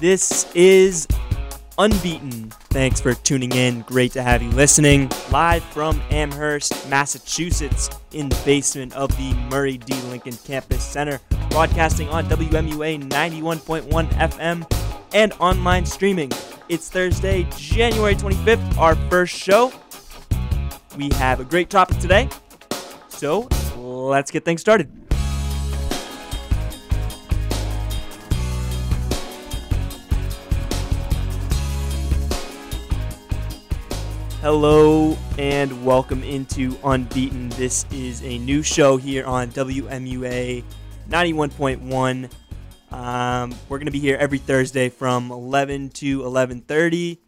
This is Unbeaten. Thanks for tuning in. Great to have you listening. Live from Amherst, Massachusetts, in the basement of the Murray D. Lincoln Campus Center, broadcasting on WMUA 91.1 FM and online streaming. It's Thursday, January 25th, our first show. We have a great topic today. So let's get things started. Hello and welcome into Unbeaten. This is a new show here on WMUA 91.1. Um, we're gonna be here every Thursday from 11 to 11:30.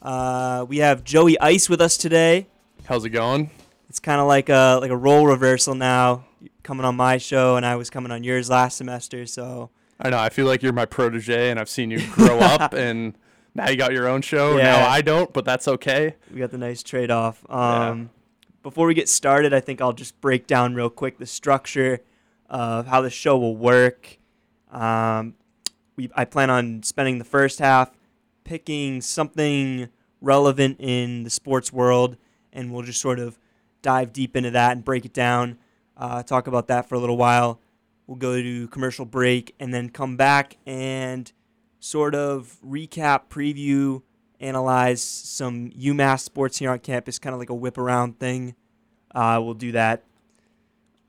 Uh, we have Joey Ice with us today. How's it going? It's kind of like a like a role reversal now. You're coming on my show, and I was coming on yours last semester. So I know. I feel like you're my protege, and I've seen you grow up, and now you got your own show. Yeah. Now I don't, but that's okay. we got the nice trade off. Um, Before we get started, I think I'll just break down real quick the structure of how the show will work. Um, we I plan on spending the first half picking something relevant in the sports world, and we'll just sort of dive deep into that and break it down. Uh, talk about that for a little while. We'll go to commercial break and then come back and sort of recap, preview, analyze some UMass sports here on campus, kind of like a whip around thing. Uh, we'll do that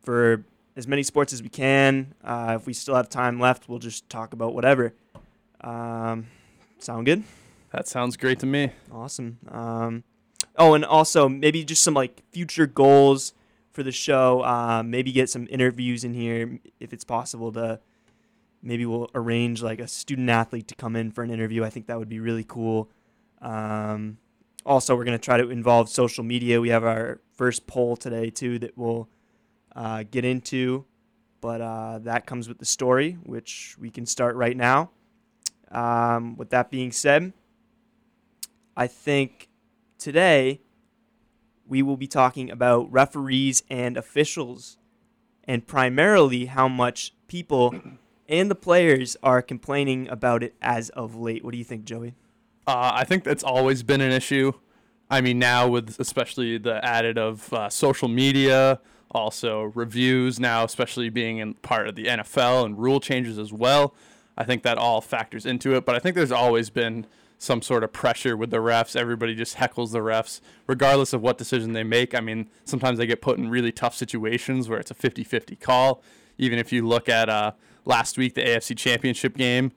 for as many sports as we can. Uh, if we still have time left, we'll just talk about whatever. Um, sound good? That sounds great to me. Awesome. Um, oh, and also maybe just some like future goals for the show. Um, maybe get some interviews in here if it's possible to. Maybe we'll arrange like a student athlete to come in for an interview. I think that would be really cool. Um, also, we're going to try to involve social media. We have our first poll today too that we'll uh, get into, but uh, that comes with the story, which we can start right now. Um, with that being said, I think today we will be talking about referees and officials, and primarily how much people and the players are complaining about it as of late. What do you think, Joey? Uh, I think that's always been an issue. I mean, now with especially the added of uh, social media, also reviews now, especially being in part of the NFL and rule changes as well. I think that all factors into it. But I think there's always been some sort of pressure with the refs. Everybody just heckles the refs, regardless of what decision they make. I mean, sometimes they get put in really tough situations where it's a 50 50 call. Even if you look at uh, last week, the AFC Championship game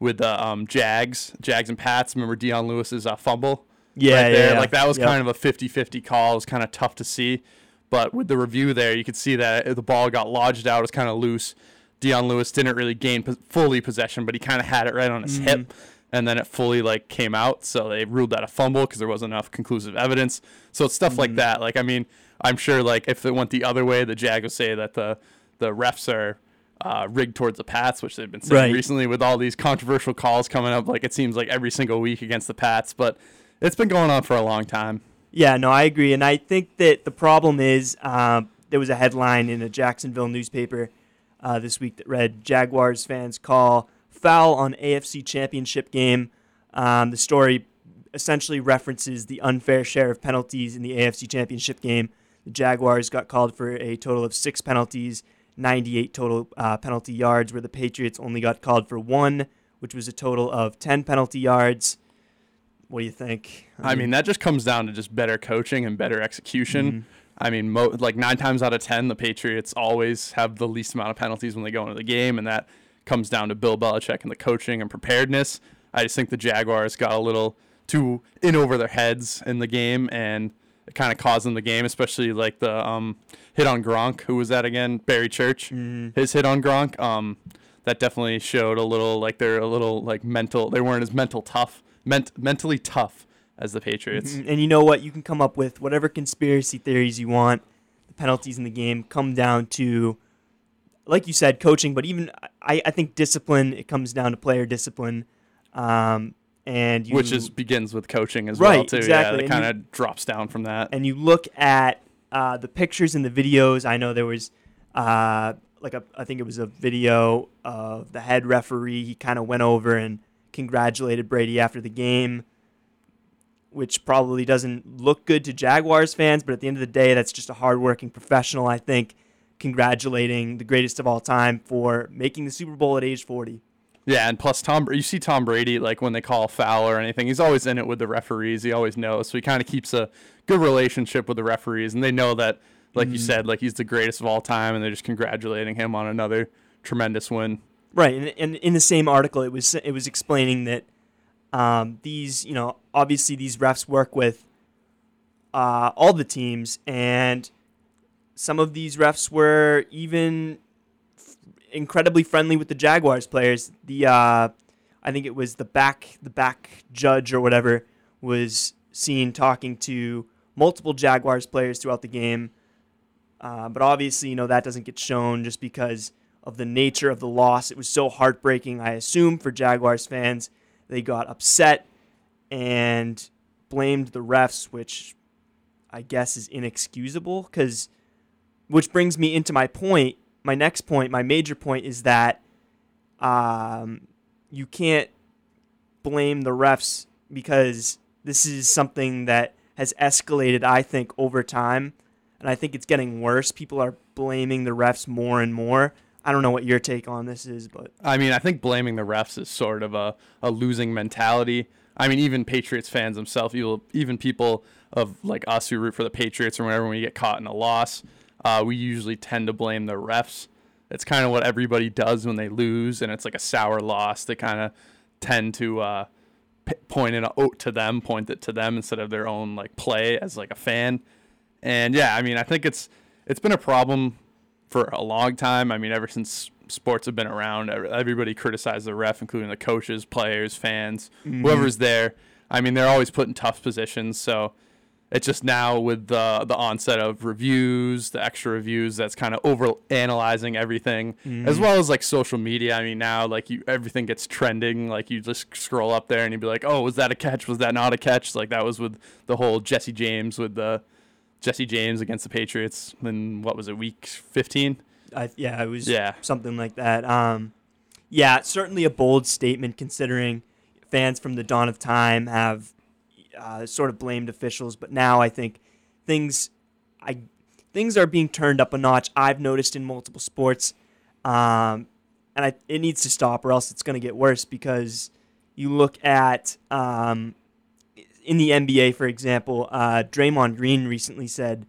with the um, Jags, Jags and Pats. Remember Dion Lewis's uh, fumble? Yeah, right there. Like that was Yep. kind of a 50-50 call. It was kind of tough to see. But with the review there, you could see that the ball got lodged out. It was kind of loose. Dion Lewis didn't really gain pos- fully possession, but he kind of had it right on his hip, and then it fully like came out. So they ruled that a fumble because there wasn't enough conclusive evidence. So it's stuff like that. Like I mean, I'm sure like if it went the other way, the Jag would say that the the refs are uh, rigged towards the Pats, which they've been saying Right. recently with all these controversial calls coming up. Like it seems like every single week against the Pats, but it's been going on for a long time. Yeah, no, I agree, and I think that the problem is um, there was a headline in a Jacksonville newspaper uh, this week that read Jaguars fans call foul on AFC Championship game. Um, the story essentially references the unfair share of penalties in the AFC Championship game. The Jaguars got called for a total of six penalties, 98 total uh, penalty yards, where the Patriots only got called for one, which was a total of 10 penalty yards. What do you think? I mean, that just comes down to just better coaching and better execution. I mean, mo- like nine times out of ten, the Patriots always have the least amount of penalties when they go into the game, and that comes down to Bill Belichick and the coaching and preparedness. I just think the Jaguars got a little too in over their heads in the game, and kind of them the game, especially like the um, hit on Gronk. Who was that again? Barry Church. His hit on Gronk. Um, that definitely showed a little like they're a little like mental. They weren't as mental tough, ment- mentally tough as the Patriots. Mhm. And you know what? You can come up with whatever conspiracy theories you want. The penalties in the game come down to, like you said, coaching, but even I, I think discipline. It comes down to player discipline, um, and you, which is begins with coaching as well too. exactly. Yeah, it kind of drops down from that. and you look at uh, the pictures and the videos. I know there was uh, like a I think it was a video of the head referee. He kind of went over and congratulated Brady after the game, which probably doesn't look good to Jaguars fans, but at the end of the day, that's just a hardworking professional, I think, congratulating the greatest of all time for making the Super Bowl at age 40. Yeah, and plus Tom, you see Tom Brady like when they call a foul or anything, he's always in it with the referees. He always knows, so he kind of keeps a good relationship with the referees, and they know that, like mm-hmm. you said, like he's the greatest of all time, and they're just congratulating him on another tremendous win. Right, and, and in the same article, it was it was explaining that um, these, you know, obviously these refs work with uh, all the teams, and some of these refs were even incredibly friendly with the Jaguars players. The uh, I think it was the back the back judge or whatever was seen talking to multiple Jaguars players throughout the game. Uh, but obviously, you know that doesn't get shown just because of the nature of the loss. It was so heartbreaking, I assume, for Jaguars fans. They got upset and blamed the refs, which I guess is inexcusable. Because, which brings me into my point my next point, my major point is that um, you can't blame the refs because this is something that has escalated, I think, over time. And I think it's getting worse. People are blaming the refs more and more. I don't know what your take on this is, but I mean, I think blaming the refs is sort of a, a losing mentality. I mean, even Patriots fans themselves, even people of like us who root for the Patriots or whenever we get caught in a loss, uh, we usually tend to blame the refs. It's kind of what everybody does when they lose, and it's like a sour loss. They kind of tend to uh, p- point it out to them, point it to them instead of their own like play as like a fan. And yeah, I mean, I think it's it's been a problem for a long time. I mean, ever since sports have been around, everybody criticizes the ref, including the coaches, players, fans, mm-hmm. whoever's there. I mean, they're always put in tough positions. So it's just now with the the onset of reviews, the extra reviews, that's kind of over analyzing everything, mm. as well as like social media. I mean, now like you everything gets trending. Like you just scroll up there and you'd be like, oh, was that a catch? Was that not a catch? Like that was with the whole Jesse James with the Jesse James against the Patriots in what was it, week fifteen? I, yeah, it was yeah. something like that. Um, yeah, certainly a bold statement considering fans from the dawn of time have uh, sort of blamed officials, but now I think things I things are being turned up a notch. I've noticed in multiple sports, um, and I, it needs to stop, or else it's going to get worse. Because you look at um, in the NBA, for example, uh, Draymond Green recently said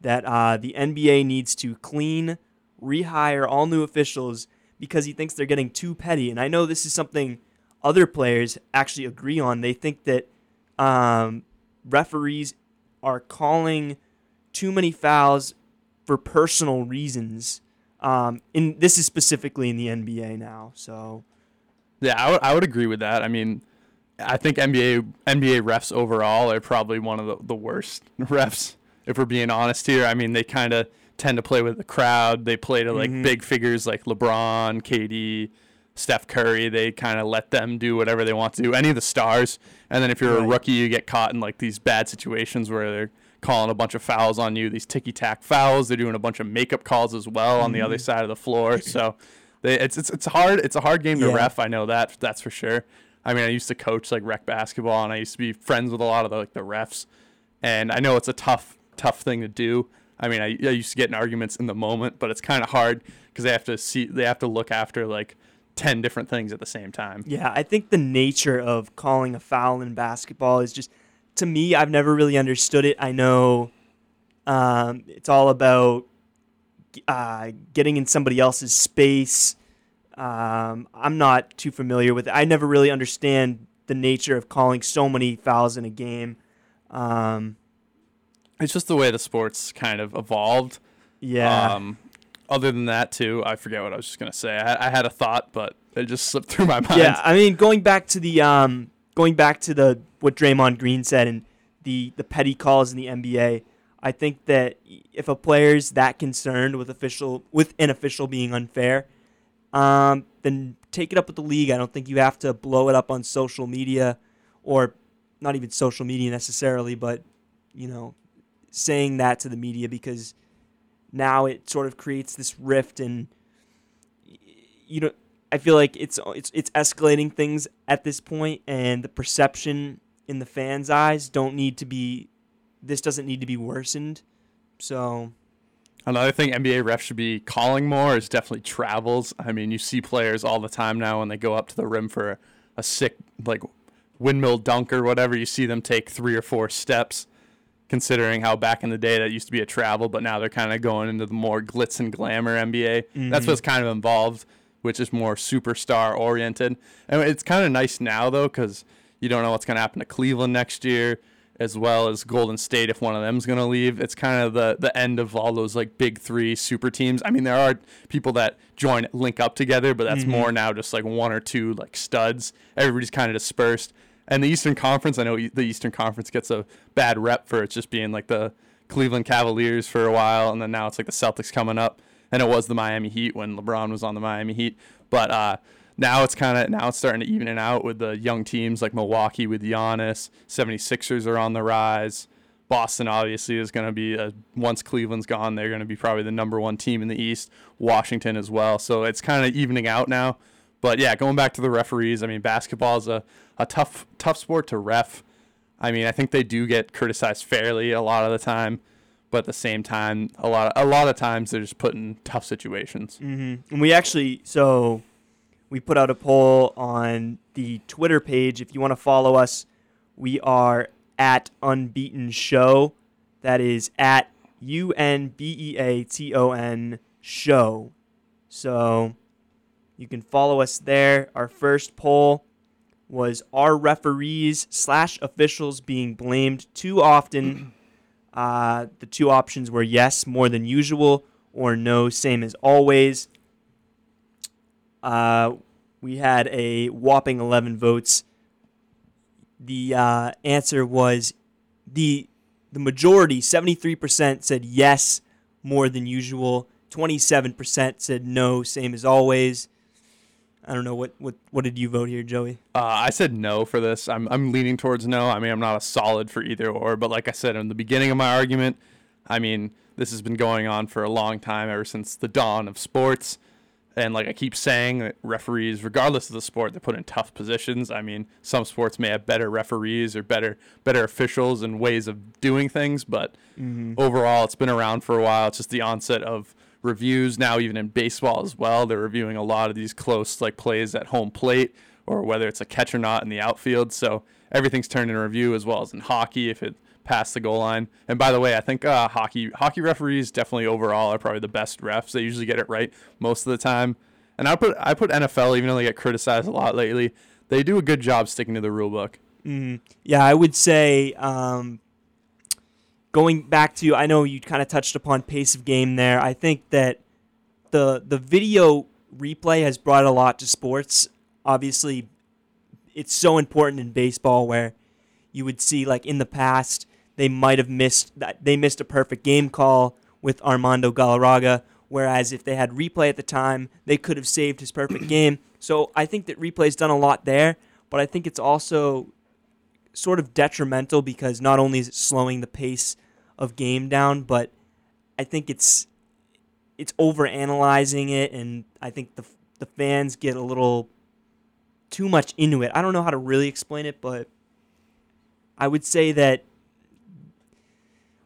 that uh, the NBA needs to clean, rehire all new officials because he thinks they're getting too petty. And I know this is something other players actually agree on. They think that um, referees are calling too many fouls for personal reasons. Um, in this is specifically in the NBA now, so yeah, I would I would agree with that. I mean, I think NBA NBA refs overall are probably one of the, the worst refs. If we're being honest here, I mean they kind of tend to play with the crowd. They play to like mm-hmm. big figures like LeBron, KD, Steph Curry, they kind of let them do whatever they want to do. Any of the stars, and then if you're right. a rookie, you get caught in like these bad situations where they're calling a bunch of fouls on you. These ticky tack fouls. They're doing a bunch of makeup calls as well mm-hmm. on the other mm-hmm. side of the floor. So they, it's it's it's hard. It's a hard game to yeah. ref. I know that. That's for sure. I mean, I used to coach like rec basketball, and I used to be friends with a lot of the, like the refs, and I know it's a tough tough thing to do. I mean, I, I used to get in arguments in the moment, but it's kind of hard because they have to see they have to look after like 10 different things at the same time. Yeah, I think the nature of calling a foul in basketball is just, to me, I've never really understood it. I know um, it's all about uh, getting in somebody else's space. Um, I'm not too familiar with it. I never really understand the nature of calling so many fouls in a game. Um, it's just the way the sports kind of evolved. Yeah. Um, other than that, too, I forget what I was just gonna say. I, I had a thought, but it just slipped through my mind. Yeah, I mean, going back to the um, going back to the what Draymond Green said and the the petty calls in the NBA. I think that if a player's that concerned with official with an official being unfair, um, then take it up with the league. I don't think you have to blow it up on social media, or not even social media necessarily, but you know, saying that to the media because now it sort of creates this rift and you know I feel like it's it's it's escalating things at this point, and the perception in the fans' eyes don't need to be. This doesn't need to be worsened. So Another thing NBA refs should be calling more is definitely travels. I mean, you see players all the time now when they go up to the rim for a, sick like windmill dunk or whatever. You see them take three or four steps, considering how back in the day that used to be a travel, but now they're kind of going into the more glitz and glamour NBA. Mm-hmm. That's what's kind of involved, which is more superstar oriented. And it's kind of nice now though, because you don't know what's going to happen to Cleveland next year as well as Golden State if one of them's going to leave. It's kind of the the end of all those like big 3 super teams. I mean there are people that join link up together, but that's Mhm. more now just like one or two like studs. Everybody's kind of dispersed. And the Eastern Conference, I know the Eastern Conference gets a bad rep for it just being like the Cleveland Cavaliers for a while and then now it's like the Celtics coming up and it was the Miami Heat when LeBron was on the Miami Heat. But uh now it's kind of now it's starting to even it out with the young teams like Milwaukee with Giannis, 76ers are on the rise. Boston obviously is going to be a, once Cleveland's gone, they're going to be probably the number 1 team in the East, Washington as well. So it's kind of evening out now. But yeah, going back to the referees, I mean basketball is a, a tough tough sport to ref. I mean, I think they do get criticized fairly a lot of the time, but at the same time, a lot of, a lot of times they're just put in tough situations. hmm And we actually, so we put out a poll on the Twitter page. If you want to follow us, we are at Unbeaten Show. That is at U N B E A T O N Show. So you can follow us there. Our first poll was our referees slash officials being blamed too often? Uh, the two options were yes, more than usual, or no, same as always. Uh, we had a whopping 11 votes. The uh, answer was the the majority, 73% said yes, more than usual. 27% said no, same as always. I don't know what what what did you vote here, Joey? Uh, I said no for this. I'm I'm leaning towards no. I mean, I'm not a solid for either or, but like I said in the beginning of my argument, I mean, this has been going on for a long time, ever since the dawn of sports. And like I keep saying, that referees, regardless of the sport, they're put in tough positions. I mean, some sports may have better referees or better better officials and ways of doing things, but overall, it's been around for a while. It's just the onset of reviews now, even in baseball as well. They're reviewing a lot of these close like plays at home plate or whether it's a catch or not in the outfield. So everything's turned in review as well as in hockey if it passed the goal line. And by the way, I think uh, hockey hockey referees definitely overall are probably the best refs. They usually get it right most of the time. And I put I put NFL even though they get criticized a lot lately. They do a good job sticking to the rule book. Mm, yeah, I would say um, going back to I know you kind of touched upon pace of game there. I think that the the video replay has brought a lot to sports. Obviously, it's so important in baseball where you would see like in the past they might have missed that they missed a perfect game call with Armando Galarraga whereas if they had replay at the time they could have saved his perfect game so I think that replay's done a lot there but I think it's also sort of detrimental because not only is it slowing the pace of game down but I think it's it's over analyzing it and I think the the fans get a little too much into it. I don't know how to really explain it, but I would say that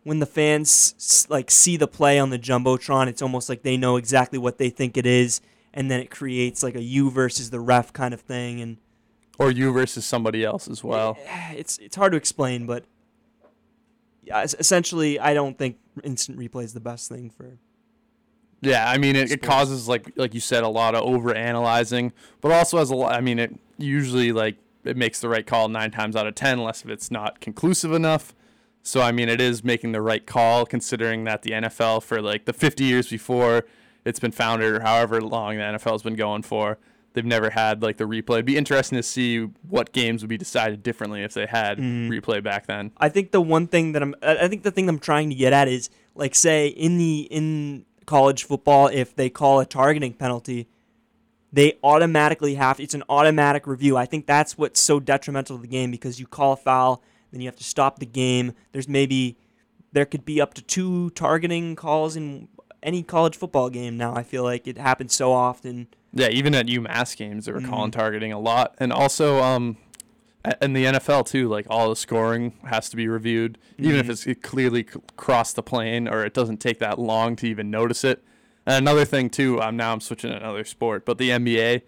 when the fans like see the play on the jumbotron, it's almost like they know exactly what they think it is, and then it creates like a you versus the ref kind of thing, and Or you versus somebody else as well. it's it's hard to explain, but essentially, I don't think instant replay is the best thing for. Yeah, I mean it, it causes like like you said a lot of over analyzing, but also has a lot. I mean it usually like it makes the right call nine times out of ten, unless if it's not conclusive enough. So I mean it is making the right call considering that the NFL for like the 50 years before it's been founded or however long the NFL's been going for, they've never had like the replay. It'd be interesting to see what games would be decided differently if they had Mhm. replay back then. I think the one thing that I'm I think the thing I'm trying to get at is like say in the in college football if they call a targeting penalty they automatically have it's an automatic review. I think that's what's so detrimental to the game because you call a foul then you have to stop the game. There's maybe there could be up to two targeting calls in any college football game now. I feel like it happens so often. Yeah, even at UMass games, they were Mhm. calling targeting a lot, and also um, in the NFL too. Like all the scoring has to be reviewed, even if Mhm. it's it clearly c- crossed the plane or it doesn't take that long to even notice it. And another thing too, um, now I'm switching to another sport, but the NBA,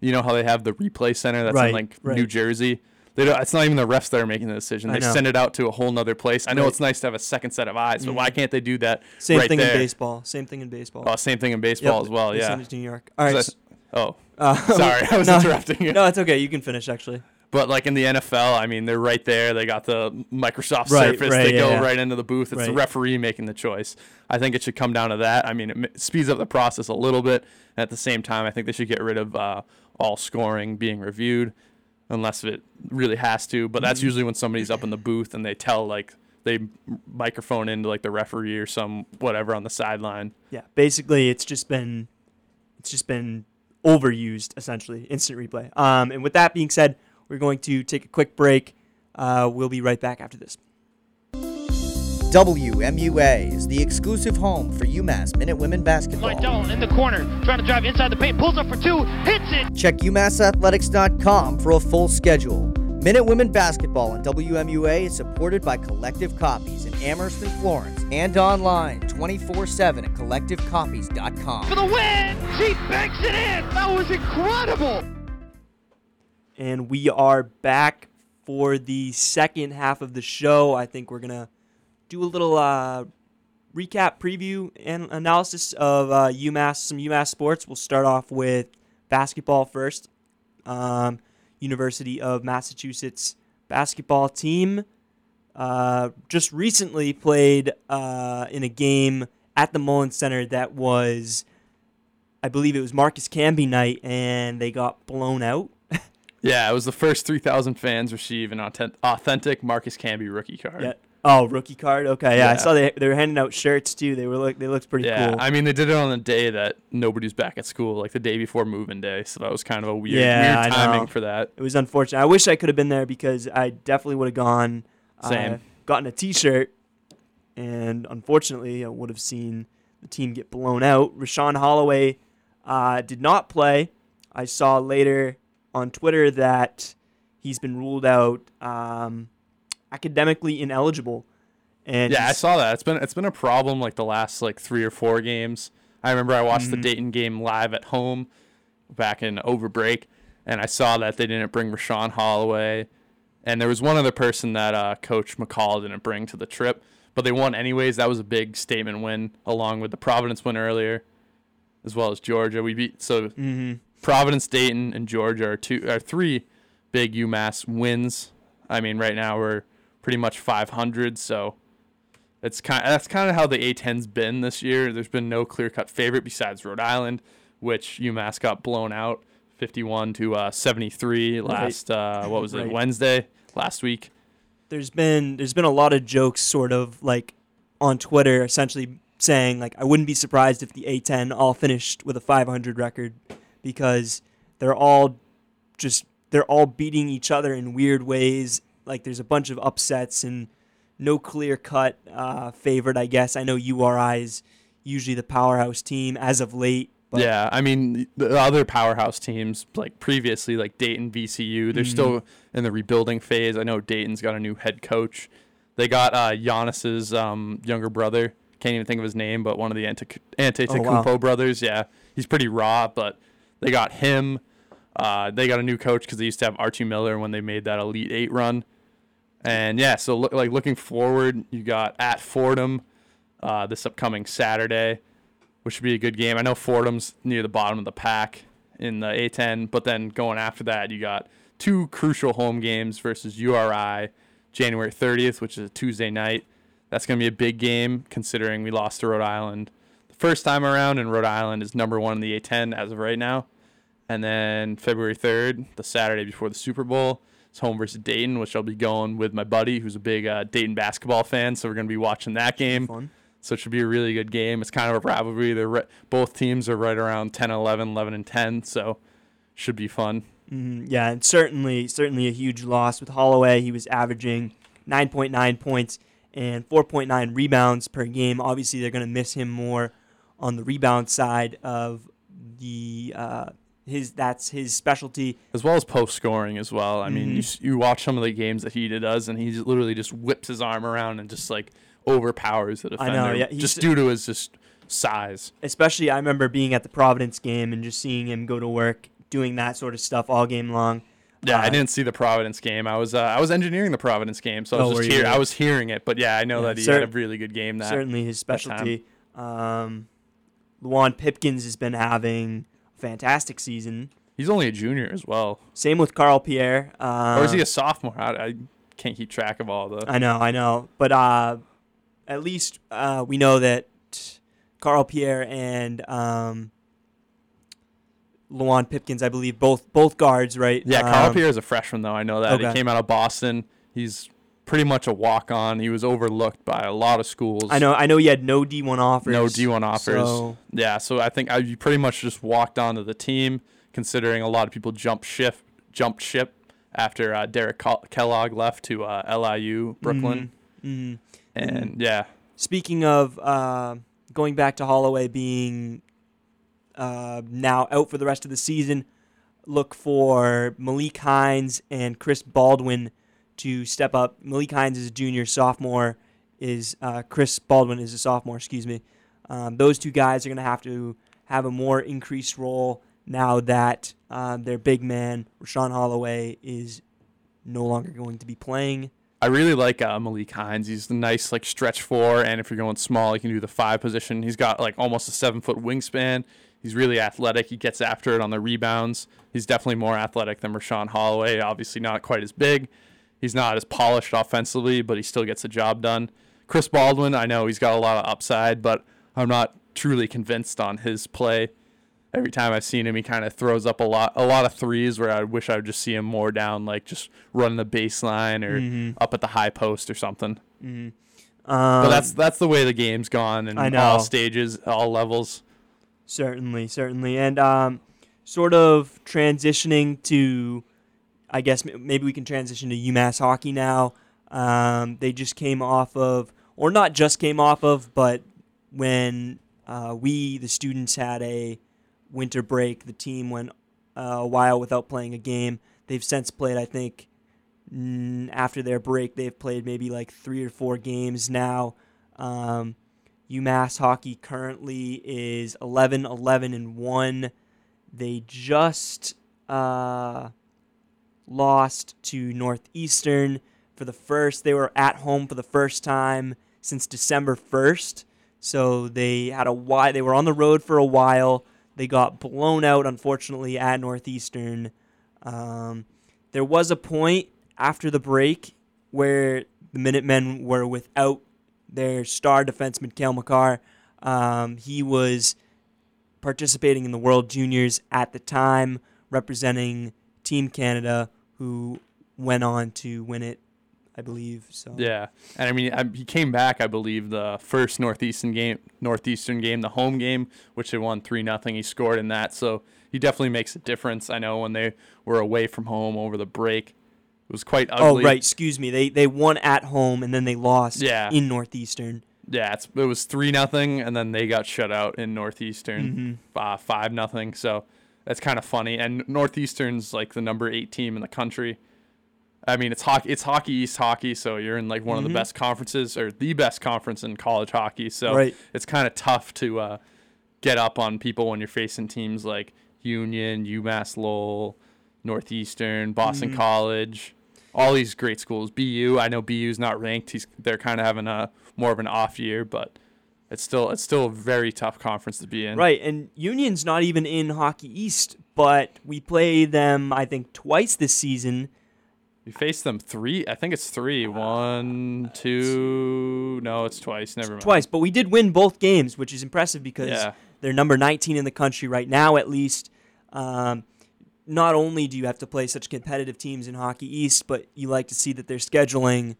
you know how they have the replay center that's in like right. New Jersey. They don't, it's not even the refs that are making the decision. They send it out to a whole nother place. I know Right. it's nice to have a second set of eyes, but Mhm. why can't they do that? Same right thing there? in baseball. Same thing in baseball. Oh, same thing in baseball Yep, as well. they Yeah. send it to New York. All right. Oh, uh, sorry, I was no, interrupting you. No, it's okay. You can finish actually. But like in the NFL, I mean, they're right there. They got the Microsoft Right, Surface. right, they yeah, go yeah. right into the booth. It's the referee making the choice. I think it should come down to that. I mean, it speeds up the process a little bit. At the same time, I think they should get rid of uh, all scoring being reviewed, unless it really has to. But that's Mhm. usually when somebody's up in the booth and they tell like they microphone into like the referee or some whatever on the sideline. Yeah. Basically, it's just been, it's just been overused essentially. Instant replay. Um, and with that being said, we're going to take a quick break. Uh, we'll be right back after this. WMUA is the exclusive home for UMass Minute Women Basketball. Lydell in the corner, trying to drive inside the paint, pulls up for two, hits it. Check UMassathletics.com for a full schedule. Minute Women Basketball on WMUA is supported by Collective Copies in Amherst and Florence and online 24 7 at collectivecopies.com. For the win! She banks it in! That was incredible! and we are back for the second half of the show. I think we're gonna do a little uh, recap, preview, and analysis of uh, UMass, some UMass sports. We'll start off with basketball first. Um, University of Massachusetts basketball team uh, just recently played uh, in a game at the Mullins Center that was, I believe it was Marcus Camby night, and they got blown out. Yeah, it was the first 3,000 fans receive an authentic, authentic Marcus Camby rookie card. Yeah. Oh, rookie card. Okay, yeah, I saw they they were handing out shirts too. They were look they looked pretty Yeah, cool. I mean they did it on the day that nobody's back at school, like the day before moving day. So that was kind of a weird, Yeah, weird timing for that. it was unfortunate. I wish I could have been there because I definitely would have gone. Same. Uh, gotten a T-shirt, and unfortunately, I would have seen the team get blown out. Rashawn Holloway uh, did not play. I saw later on Twitter that he's been ruled out um, academically ineligible. And Yeah, I saw that. It's been it's been a problem like the last like three or four games. I remember I watched the Mhm. Dayton game live at home back in over break, and I saw that they didn't bring Rashawn Holloway, and there was one other person that uh, Coach McCall didn't bring to the trip, but they won anyways. That was a big statement win, along with the Providence win earlier, as well as Georgia. We beat so Mhm. Providence, Dayton, and Georgia are two are three big UMass wins. I mean, right now we're pretty much 500, so it's kind that's kind of how the A10's been this year. There's been no clear-cut favorite besides Rhode Island, which UMass got blown out 51 to uh, 73 last uh, what was it Right. Wednesday last week. there's been there's been a lot of jokes sort of like on Twitter essentially saying like I wouldn't be surprised if the A10 all finished with a 500 record because they're all just they're all beating each other in weird ways like there's a bunch of upsets and no clear cut uh, favorite I guess I know URI is usually the powerhouse team as of late but yeah, I mean the other powerhouse teams like previously, like Dayton, VCU, they're Mhm. still in the rebuilding phase. I know Dayton's got a new head coach. They got uh, Giannis's um, younger brother. Can't even think of his name, but one of the Ante- Antetokounmpo Oh, wow. brothers. Yeah, he's pretty raw, but they got him. Uh, they got a new coach because they used to have Archie Miller when they made that Elite Eight run. And yeah, so look, like looking forward, you got at Fordham uh, this upcoming Saturday which would be a good game. I know Fordham's near the bottom of the pack in the A10, but then going after that, you got two crucial home games versus URI January 30th, which is a Tuesday night. That's going to be a big game considering we lost to Rhode Island the first time around, and Rhode Island is number one in the A10 as of right now. And then February 3rd, the Saturday before the Super Bowl, it's home versus Dayton, which I'll be going with my buddy who's a big uh, Dayton basketball fan. So we're going to be watching that game. fun. So it should be a really good game. It's kind of a rivalry. They're ri- both teams are right around 10, 11, 11, and 10. So should be fun. Mhm, Yeah, and certainly, certainly a huge loss with Holloway. He was averaging 9.9 points and 4.9 rebounds per game. Obviously, they're going to miss him more on the rebound side of the uh, his that's his specialty. as well as post scoring as well. I mean, you, Mhm. s- you watch some of the games that he does, and he just literally just whips his arm around and just like overpowers the I defender, know, yeah, just due to his just size. Especially, I remember being at the Providence game and just seeing him go to work doing that sort of stuff all game long. Yeah, I Uh, didn't see the Providence game. I was uh, I was engineering the Providence game, so I Oh, was were just you hear- I was hearing it. But yeah, I know Yeah, that he cer- had a really good game. That certainly his specialty. Um, Luwane Pipkins has been having fantastic season. he's only a junior as well, Same with Carl Pierre. Uh, or is he a sophomore? I, I can't keep track of all the. I know, I know, but uh, at least uh, we know that Carl Pierre and um, Luwane Pipkins, I believe, both both guards, right? Yeah, Carl Um, Pierre is a freshman though. I know that he came out of Boston. He's pretty much a walk on. He was overlooked by a lot of schools. I know, I know. He had no D one offers. No D1 offers. So, Yeah, so I think I, you pretty much just walked onto the team, considering a lot of people jumped ship, jumped ship after uh, Derek Kellogg left to uh, LIU Brooklyn, mhm. and yeah, Speaking of uh, going back to Holloway being uh, now out for the rest of the season, look for Malik Hines and Chris Baldwin to step up. Malik Hines is a junior, sophomore is uh, Chris Baldwin is a sophomore. Excuse me. Um, those two guys are going to have to have a more increased role now that um, their big man Rashawn Holloway is no longer going to be playing. I really like uh, Malik Hines. He's the nice like stretch four, and if you're going small, he can do the five position. He's got like almost a seven foot wingspan. He's really athletic. He gets after it on the rebounds. He's definitely more athletic than Rashawn Holloway. Obviously, not quite as big. He's not as polished offensively, but he still gets the job done. Chris Baldwin, I know he's got a lot of upside, but I'm not truly convinced on his play. Every time I've seen him, he kind of throws up a lot, a lot of threes where I wish I would just see him more down, like just running the baseline or Mm-hmm. up at the high post or something. Um, But that's that's the way the game's gone in all stages, all levels. Certainly, certainly, and um, sort of transitioning to, I guess maybe we can transition to UMass hockey now. Um, they just came off of, or not just came off of, but when uh, we the students had a winter break, the team went uh, a while without playing a game. They've since played, I think, after their break, they've played maybe like three or four games now. Um, UMass hockey currently is 11 11 and 1. They just uh, lost to Northeastern for the first. They were at home for the first time since December 1st. So they had a while. They were on the road for a while. They got blown out, unfortunately, at Northeastern. Um, there was a point after the break where the Minutemen were without their star defenseman, Cale Makar. Um, he was participating in the World Juniors at the time, representing Team Canada, who went on to win it, I believe. So Yeah, and I mean, I, he came back, I believe, the first Northeastern game, Northeastern game, the home game, which they won three nothing. He scored in that, so he definitely makes a difference. I know when they were away from home over the break, it was quite ugly. Oh right, excuse me. They they won at home and then they lost Yeah. in Northeastern. Yeah, it's, it was three nothing, and then they got shut out in Northeastern, Mm-hmm. uh, five nothing. So that's kind of funny. And Northeastern's like the number eight team in the country. I mean, it's hockey. It's hockey East hockey, so you're in like one of the best conferences or the best conference in college hockey. So Mm-hmm. Right. it's kind of tough to uh, get up on people when you're facing teams like Union, UMass Lowell, Northeastern, Boston Mm-hmm. College, all these great schools. BU, I know BU's not ranked. He's they're kind of having a more of an off year, but it's still it's still a very tough conference to be in. Right, and Union's not even in Hockey East, but we play them I think twice this season. We faced them three. I think it's three. One, two. No, it's twice. Never mind. Twice, but we did win both games, which is impressive because Yeah. they're number 19 in the country right now, at least. Um, not only do you have to play such competitive teams in Hockey East, but you like to see that they're scheduling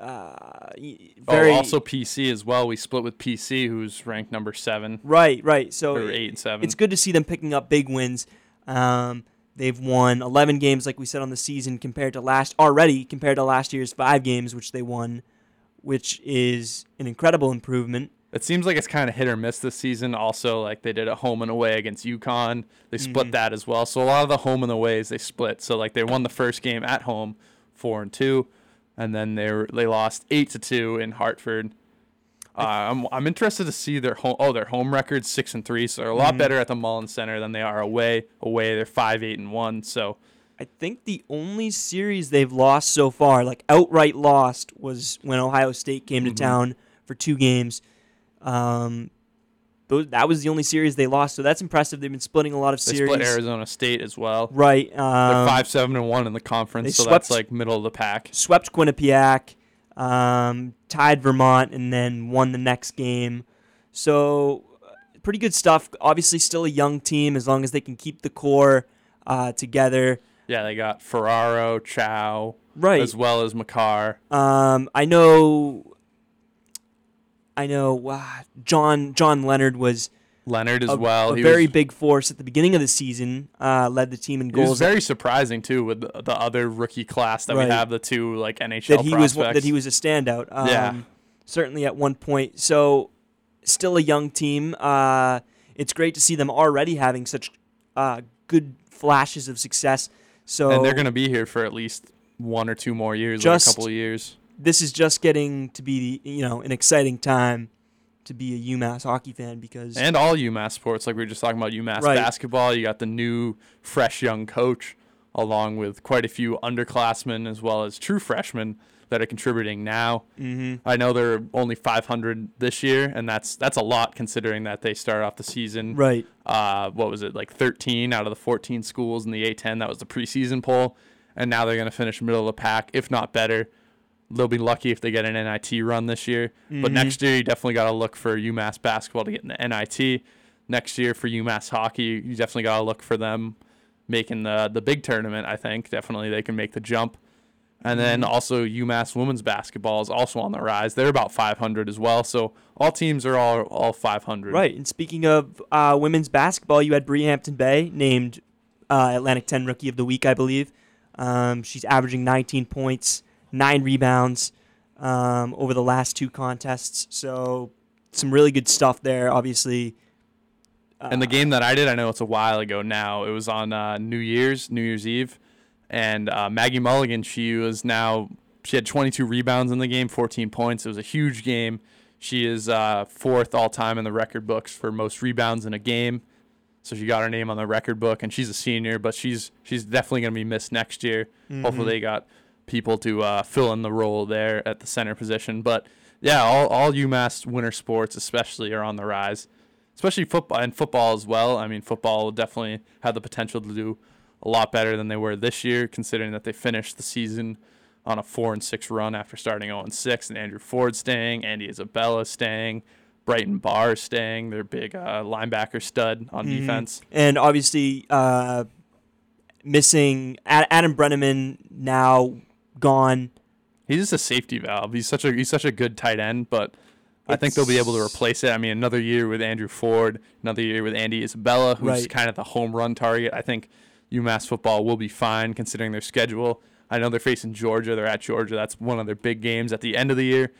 uh, very oh, also PC as well. We split with PC, who's ranked number seven right, right. So eight and seven. it's good to see them picking up big wins. Um, they've won 11 games, like we said on the season, compared to last already compared to last year's five games, which they won, which is an incredible improvement. It seems like it's kind of hit or miss this season. Also, like they did a home and away against UConn. They split Mhm. that as well. So a lot of the home and aways they split. So like they won the first game at home, four and two, and then they were, they lost eight to two in Hartford. Uh, I'm I'm interested to see their home. Oh, their home record six and three. So they're a lot Mhm. better at the Mullins Center than they are away. Away they're five eight and one. So I think the only series they've lost so far, like outright lost, was when Ohio State came Mhm. to town for two games. Um, those, that was the only series they lost, so that's impressive. They've been splitting a lot of they series. split Arizona State as well. Right. They're Um, five seven and one in the conference. So swept- that's like middle of the pack. swept Quinnipiac, um, tied Vermont, and then won the next game. So, uh, pretty good stuff. Obviously, still a young team as long as they can keep the core uh, together. Yeah, they got Ferraro, Chow, Right. as well as Makar. Um, I know. I know. Uh, John John Leonard was Leonard as a, well. a He very was, big force at the beginning of the season. Uh, led the team in He was goals. very surprising too with the, the other rookie class that Right. we have, the two like NHL that he was prospects. that he was a standout. Um, Yeah. certainly at one point. So, still a young team. Uh, it's great to see them already having such uh, good flashes of success. So and they're going to be here for at least one or two more years, Just- like a couple of years. This is just getting to be you know an exciting time to be a UMass hockey fan because And all UMass sports, like we were just talking about UMass Right. basketball. You got the new, fresh young coach, along with quite a few underclassmen as well as true freshmen that are contributing now. hmm I know they're only 500 this year, and that's that's a lot considering that they started off the season. right Uh, what was it like 13 out of the 14 schools in the A10? That was the preseason poll, and now they're going to finish middle of the pack, if not better. They'll be lucky if they get an NIT run this year. But Mhm. next year, you definitely got to look for UMass basketball to get in the NIT. Next year for UMass hockey, you definitely got to look for them making the the big tournament. I think definitely they can make the jump. And then Mm-hmm. also UMass women's basketball is also on the rise. They're about 500 as well. So all teams are all all 500. right. And speaking of uh, women's basketball, you had Bree Hampton Bay named uh, Atlantic 10 Rookie of the Week, I believe. Um, she's averaging 19 points, nine rebounds um, over the last two contests. So some really good stuff there. Obviously. Uh, And the game that I did, I know it's a while ago now. It was on uh, New Year's, New Year's Eve, and uh, Maggie Mulligan. She was now she had 22 rebounds in the game, 14 points. It was a huge game. She is uh, fourth all time in the record books for most rebounds in a game. So she got her name on the record book, and she's a senior, but she's she's definitely going to be missed next year. Hopefully, they got people to uh, fill in the role there at the center position. But yeah, all all UMass winter sports, especially, are on the rise especially football and football as well. I mean, football will definitely have the potential to do a lot better than they were this year, considering that they finished the season on a four and six run after starting 0 and six, and Andrew Ford staying, Andy Isabella staying, Bryton Barr staying, their big uh, linebacker stud on Mhm. defense. and obviously uh, missing Ad- Adam Brenneman now gone. He's just a safety valve. He's such a he's such a good tight end, but I think they'll be able to replace it. I mean, another year with Andrew Ford, another year with Andy Isabella, who's Right. kind of the home run target. I think UMass football will be fine considering their schedule. I know they're facing Georgia. They're at Georgia. That's one of their big games at the end of the year.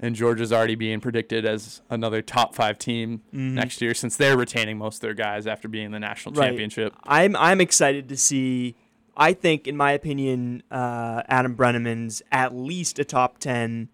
And Georgia's already being predicted as another top five team Mhm. next year since they're retaining most of their guys after being in the national Right. championship. I'm I'm excited to see. I think, in my opinion, uh, Adam Brenneman's at least a top ten,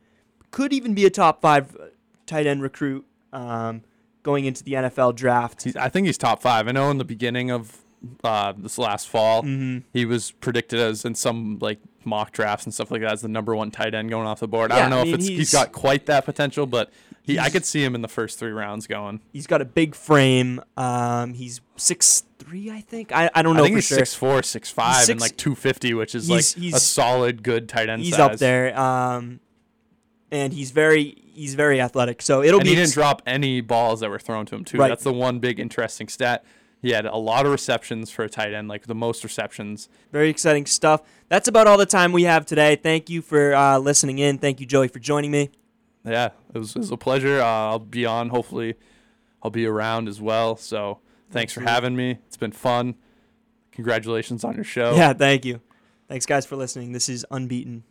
could even be a top five uh, tight end recruit um, going into the NFL draft. He's, I think he's top five. I know in the beginning of uh, this last fall, Mhm. he was predicted as in some like mock drafts and stuff like that as the number one tight end going off the board. I don't know I if it's, he's- he's got quite that potential, but he, I could see him in the first three rounds going. He's got a big frame. Um, he's six three, I think. I, I don't I know think for he's sure. six four, six five, and like two fifty, which is He's- like a solid good tight end. he's size. up there. Um, and he's very he's very athletic. So it'll and be he didn't drop any balls that were thrown to him too. Right. That's the one big interesting stat. He had a lot of receptions for a tight end, like the most receptions. Very exciting stuff. That's about all the time we have today. Thank you for uh, listening in. Thank you, Joey, for joining me. Yeah, it was, it was a pleasure. Uh, I'll be on. Hopefully, I'll be around as well. So thanks for having me. It's been fun. Congratulations on your show. Yeah, thank you. Thanks, guys, for listening. This is Unbeaten.